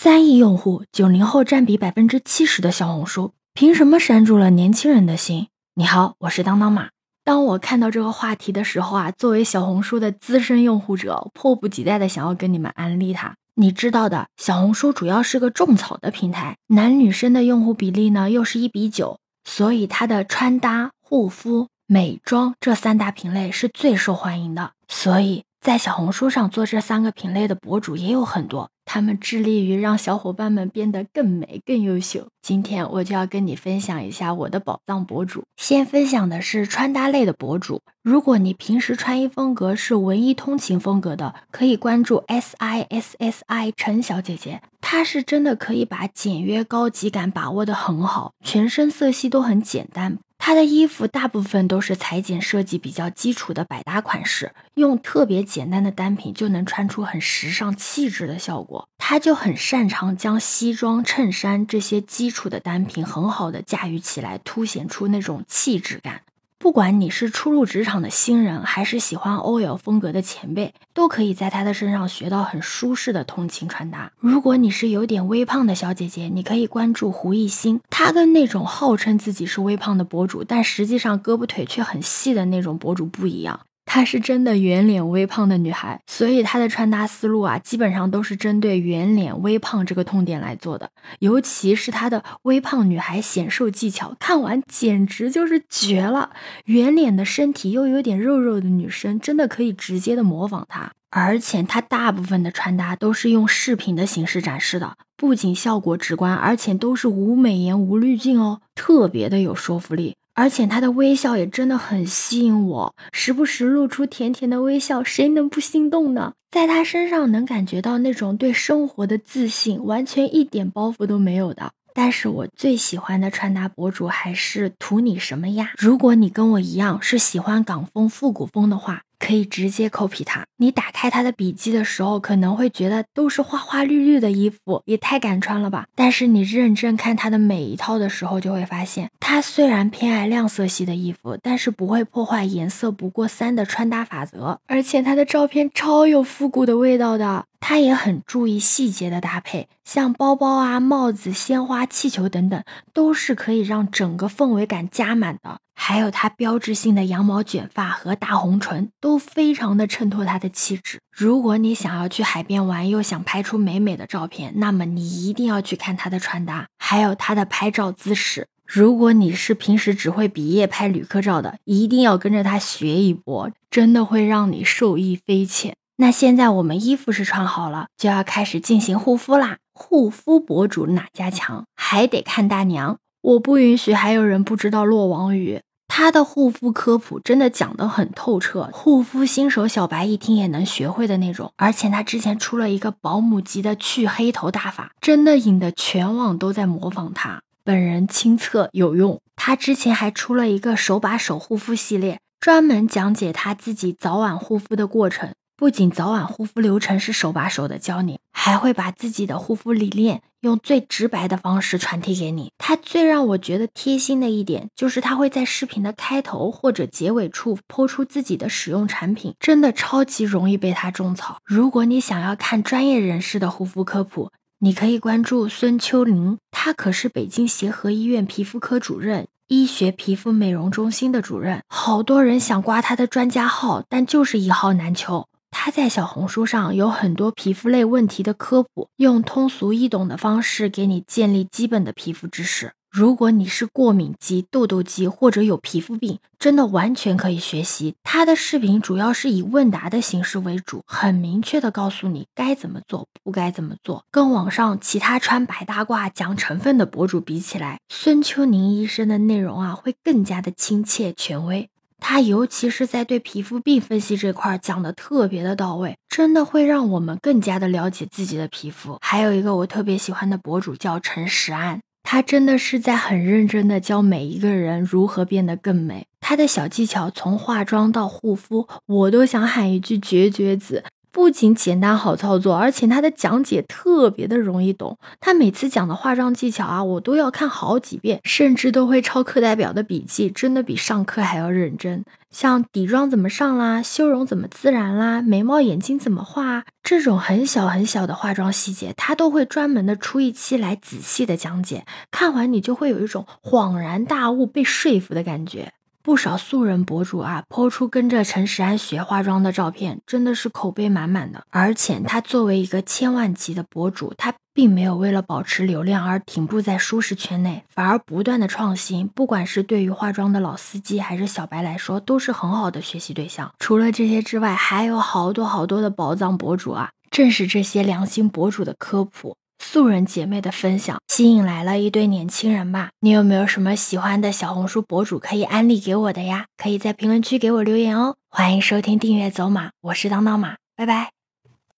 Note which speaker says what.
Speaker 1: 三亿用户，九零后占比百分之七十的小红书，凭什么拴住了年轻人的心？你好，我是当当马。当我看到这个话题的时候啊，作为小红书的资深用户者，迫不及待的想要跟你们安利它。你知道的，小红书主要是个种草的平台，男女生的用户比例呢又是一比九，所以它的穿搭、护肤、美妆这三大品类是最受欢迎的。所以在小红书上做这三个品类的博主也有很多。他们致力于让小伙伴们变得更美、更优秀。今天我就要跟你分享一下我的宝藏博主。先分享的是穿搭类的博主。如果你平时穿衣风格是文艺通勤风格的，可以关注 S I S S I 陈小姐姐。她是真的可以把简约高级感把握的很好，全身色系都很简单。她的衣服大部分都是裁剪设计比较基础的百搭款式，用特别简单的单品就能穿出很时尚气质的效果。她就很擅长将西装、衬衫这些基础的单品很好的驾驭起来，凸显出那种气质感。不管你是初入职场的新人，还是喜欢 OL 风格的前辈，都可以在他的身上学到很舒适的通勤穿搭。如果你是有点微胖的小姐姐，你可以关注胡艺昕，她跟那种号称自己是微胖的博主，但实际上胳膊腿却很细的那种博主不一样。她是真的圆脸微胖的女孩，所以她的穿搭思路啊，基本上都是针对圆脸微胖这个痛点来做的。尤其是她的微胖女孩显瘦技巧，看完简直就是绝了。圆脸的身体又有点肉肉的女生，真的可以直接的模仿她。而且她大部分的穿搭都是用视频的形式展示的，不仅效果直观，而且都是无美颜无滤镜哦，特别的有说服力。而且他的微笑也真的很吸引我，时不时露出甜甜的微笑，谁能不心动呢？在他身上能感觉到那种对生活的自信，完全一点包袱都没有的。但是我最喜欢的穿搭博主还是图你什么呀？如果你跟我一样是喜欢港风复古风的话。可以直接 copy 他。你打开他的笔记的时候，可能会觉得都是花花绿绿的衣服，也太敢穿了吧。但是你认真看他的每一套的时候，就会发现，他虽然偏爱亮色系的衣服，但是不会破坏颜色不过三的穿搭法则。而且他的照片超有复古的味道的。他也很注意细节的搭配，像包包啊、帽子、鲜花、气球等等，都是可以让整个氛围感加满的。还有她标志性的羊毛卷发和大红唇，都非常的衬托她的气质。如果你想要去海边玩，又想拍出美美的照片，那么你一定要去看她的穿搭，还有她的拍照姿势。如果你是平时只会毕业拍旅客照的，一定要跟着她学一波，真的会让你受益匪浅。那现在我们衣服是穿好了，就要开始进行护肤啦。护肤博主哪家强，还得看大娘。我不允许还有人不知道洛王语。他的护肤科普真的讲得很透彻，护肤新手小白一听也能学会的那种。而且他之前出了一个保姆级的去黑头大法，真的引得全网都在模仿他。本人亲测有用。他之前还出了一个手把手护肤系列，专门讲解他自己早晚护肤的过程。不仅早晚护肤流程是手把手的教你，还会把自己的护肤理念用最直白的方式传递给你。他最让我觉得贴心的一点，就是他会在视频的开头或者结尾处抛出自己的使用产品，真的超级容易被他种草。如果你想要看专业人士的护肤科普，你可以关注孙秋玲，她可是北京协和医院皮肤科主任、医学皮肤美容中心的主任，好多人想挂她的专家号，但就是一号难求。他在小红书上有很多皮肤类问题的科普，用通俗易懂的方式给你建立基本的皮肤知识。如果你是过敏肌、痘痘肌或者有皮肤病，真的完全可以学习。他的视频主要是以问答的形式为主，很明确的告诉你该怎么做，不该怎么做。跟网上其他穿白大褂讲成分的博主比起来，孙秋宁医生的内容啊会更加的亲切权威。他尤其是在对皮肤病分析这块讲的特别的到位，真的会让我们更加的了解自己的皮肤。还有一个我特别喜欢的博主叫陈实安，他真的是在很认真的教每一个人如何变得更美。他的小技巧从化妆到护肤，我都想喊一句绝绝子。不仅简单好操作，而且他的讲解特别的容易懂。他每次讲的化妆技巧啊，我都要看好几遍，甚至都会抄课代表的笔记，真的比上课还要认真。像底妆怎么上啦，修容怎么自然啦，眉毛眼睛怎么画，这种很小很小的化妆细节，他都会专门的出一期来仔细的讲解。看完你就会有一种恍然大悟、被说服的感觉。不少素人博主啊，抛出跟着陈时安学化妆的照片，真的是口碑满满的。而且他作为一个千万级的博主，他并没有为了保持流量而停步在舒适圈内，反而不断的创新。不管是对于化妆的老司机还是小白来说，都是很好的学习对象。除了这些之外，还有好多好多的宝藏博主啊！正是这些良心博主的科普。素人姐妹的分享吸引来了一堆年轻人吧？你有没有什么喜欢的小红书博主可以安利给我的呀？可以在评论区给我留言哦。欢迎收听订阅走马，我是当当马，拜拜。